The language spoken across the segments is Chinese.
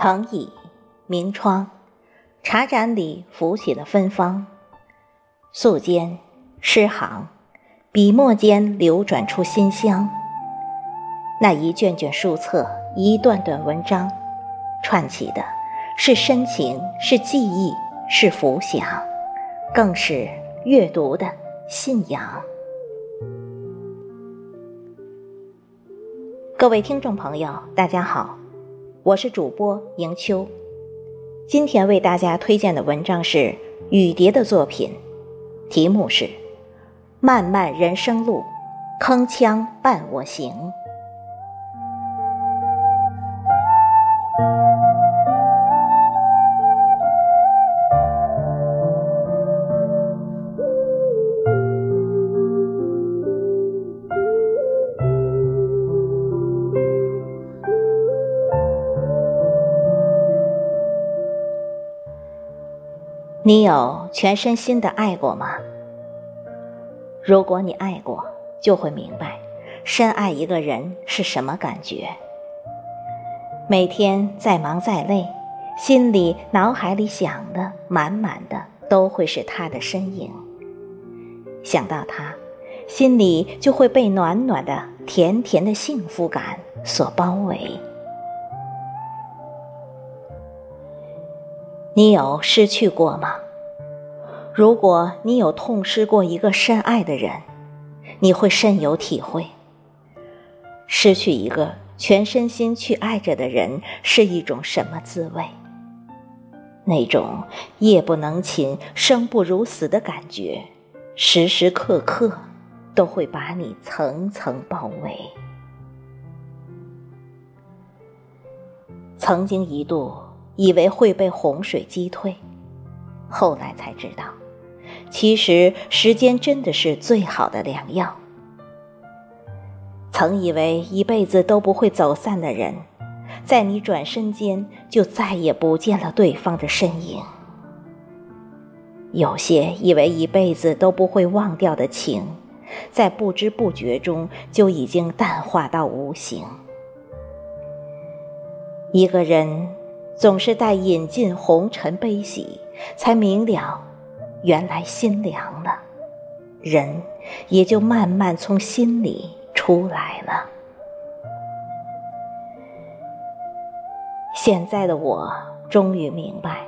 藤椅，明窗，茶盏里浮起了芬芳。素笺，诗行，笔墨间流转出馨香。那一卷卷书册，一段段文章，串起的是深情，是记忆，是浮想，更是阅读的信仰。各位听众朋友，大家好。我是主播迎秋，今天为大家推荐的文章是雨蝶的作品，题目是《漫漫人生路，铿锵伴我行》。你有全身心的爱过吗？如果你爱过，就会明白，深爱一个人是什么感觉。每天再忙再累，心里、脑海里想的满满的都会是他的身影。想到他，心里就会被暖暖的、甜甜的幸福感所包围。你有失去过吗？如果你有痛失过一个深爱的人，你会深有体会。失去一个全身心去爱着的人是一种什么滋味？那种夜不能寝、生不如死的感觉，时时刻刻都会把你层层包围。曾经一度。以为会被洪水击退，后来才知道，其实时间真的是最好的良药。曾以为一辈子都不会走散的人，在你转身间就再也不见了对方的身影。有些以为一辈子都不会忘掉的情，在不知不觉中就已经淡化到无形。一个人。总是待饮尽红尘悲喜，才明了，原来心凉了，人也就慢慢从心里出来了。现在的我终于明白，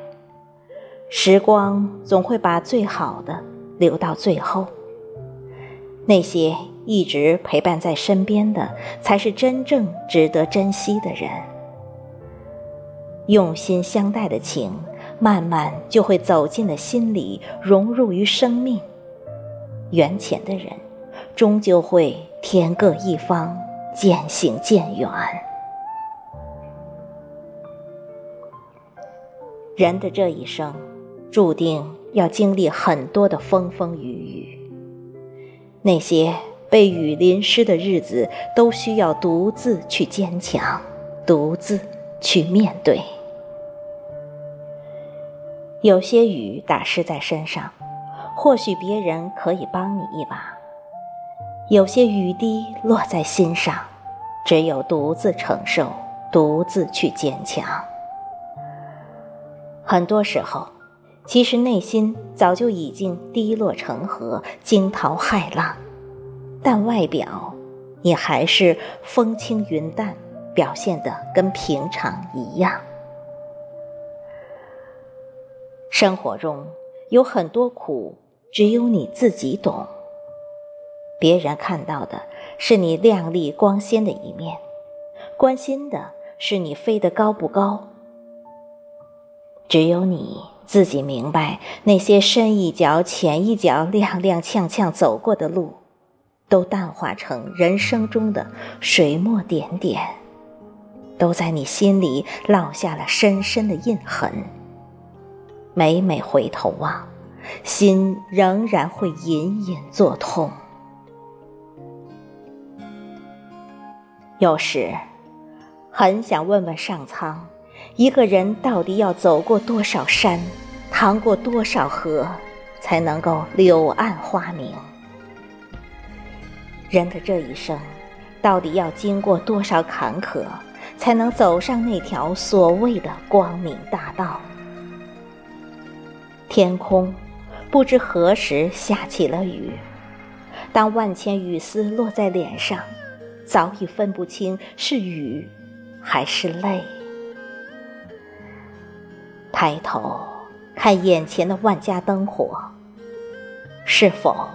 时光总会把最好的留到最后，那些一直陪伴在身边的，才是真正值得珍惜的人。用心相待的情，慢慢就会走进了心里，融入于生命。缘浅的人，终究会天各一方，渐行渐远。人的这一生，注定要经历很多的风风雨雨。那些被雨淋湿的日子，都需要独自去坚强，独自去面对。有些雨打湿在身上，或许别人可以帮你一把；有些雨滴落在心上，只有独自承受，独自去坚强。很多时候，其实内心早就已经滴落成河，惊涛骇浪，但外表也还是风轻云淡，表现的跟平常一样。生活中有很多苦，只有你自己懂。别人看到的是你亮丽光鲜的一面，关心的是你飞得高不高。只有你自己明白，那些深一脚浅一脚、踉踉跄跄走过的路，都淡化成人生中的水墨点点，都在你心里烙下了深深的印痕。每每回头望，心仍然会隐隐作痛。有时，很想问问上苍：一个人到底要走过多少山，趟过多少河，才能够柳暗花明？人的这一生，到底要经过多少坎坷，才能走上那条所谓的光明大道。天空不知何时下起了雨，当万千雨丝落在脸上，早已分不清是雨还是泪。抬头看眼前的万家灯火，是否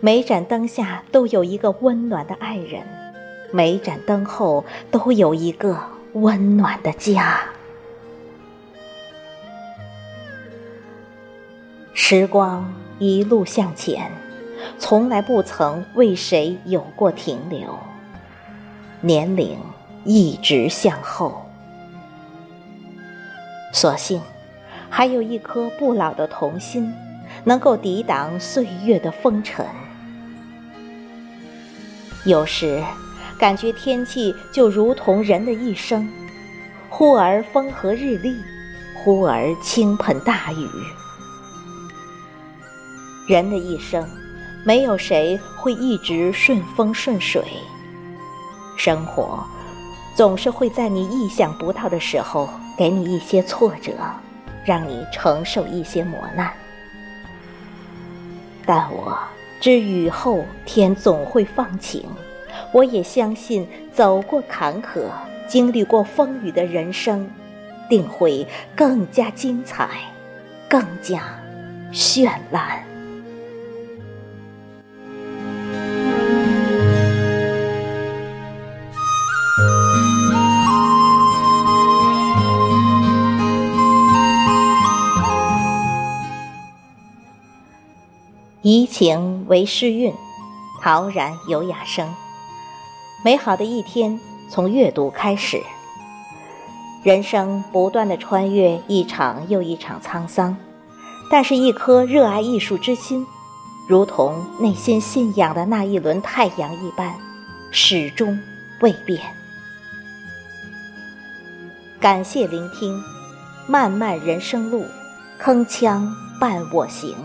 每盏灯下都有一个温暖的爱人，每盏灯后都有一个温暖的家？时光一路向前，从来不曾为谁有过停留。年龄一直向后，所幸还有一颗不老的童心，能够抵挡岁月的风尘。有时感觉天气就如同人的一生，忽而风和日丽，忽而倾盆大雨。人的一生，没有谁会一直顺风顺水。生活总是会在你意想不到的时候给你一些挫折，让你承受一些磨难。但我知雨后天总会放晴，我也相信走过坎坷、经历过风雨的人生，定会更加精彩，更加绚烂。怡情为诗韵，陶然有雅声。美好的一天从阅读开始。人生不断的穿越一场又一场沧桑，但是，一颗热爱艺术之心，如同内心信仰的那一轮太阳一般，始终未变。感谢聆听，漫漫人生路，铿锵伴我行。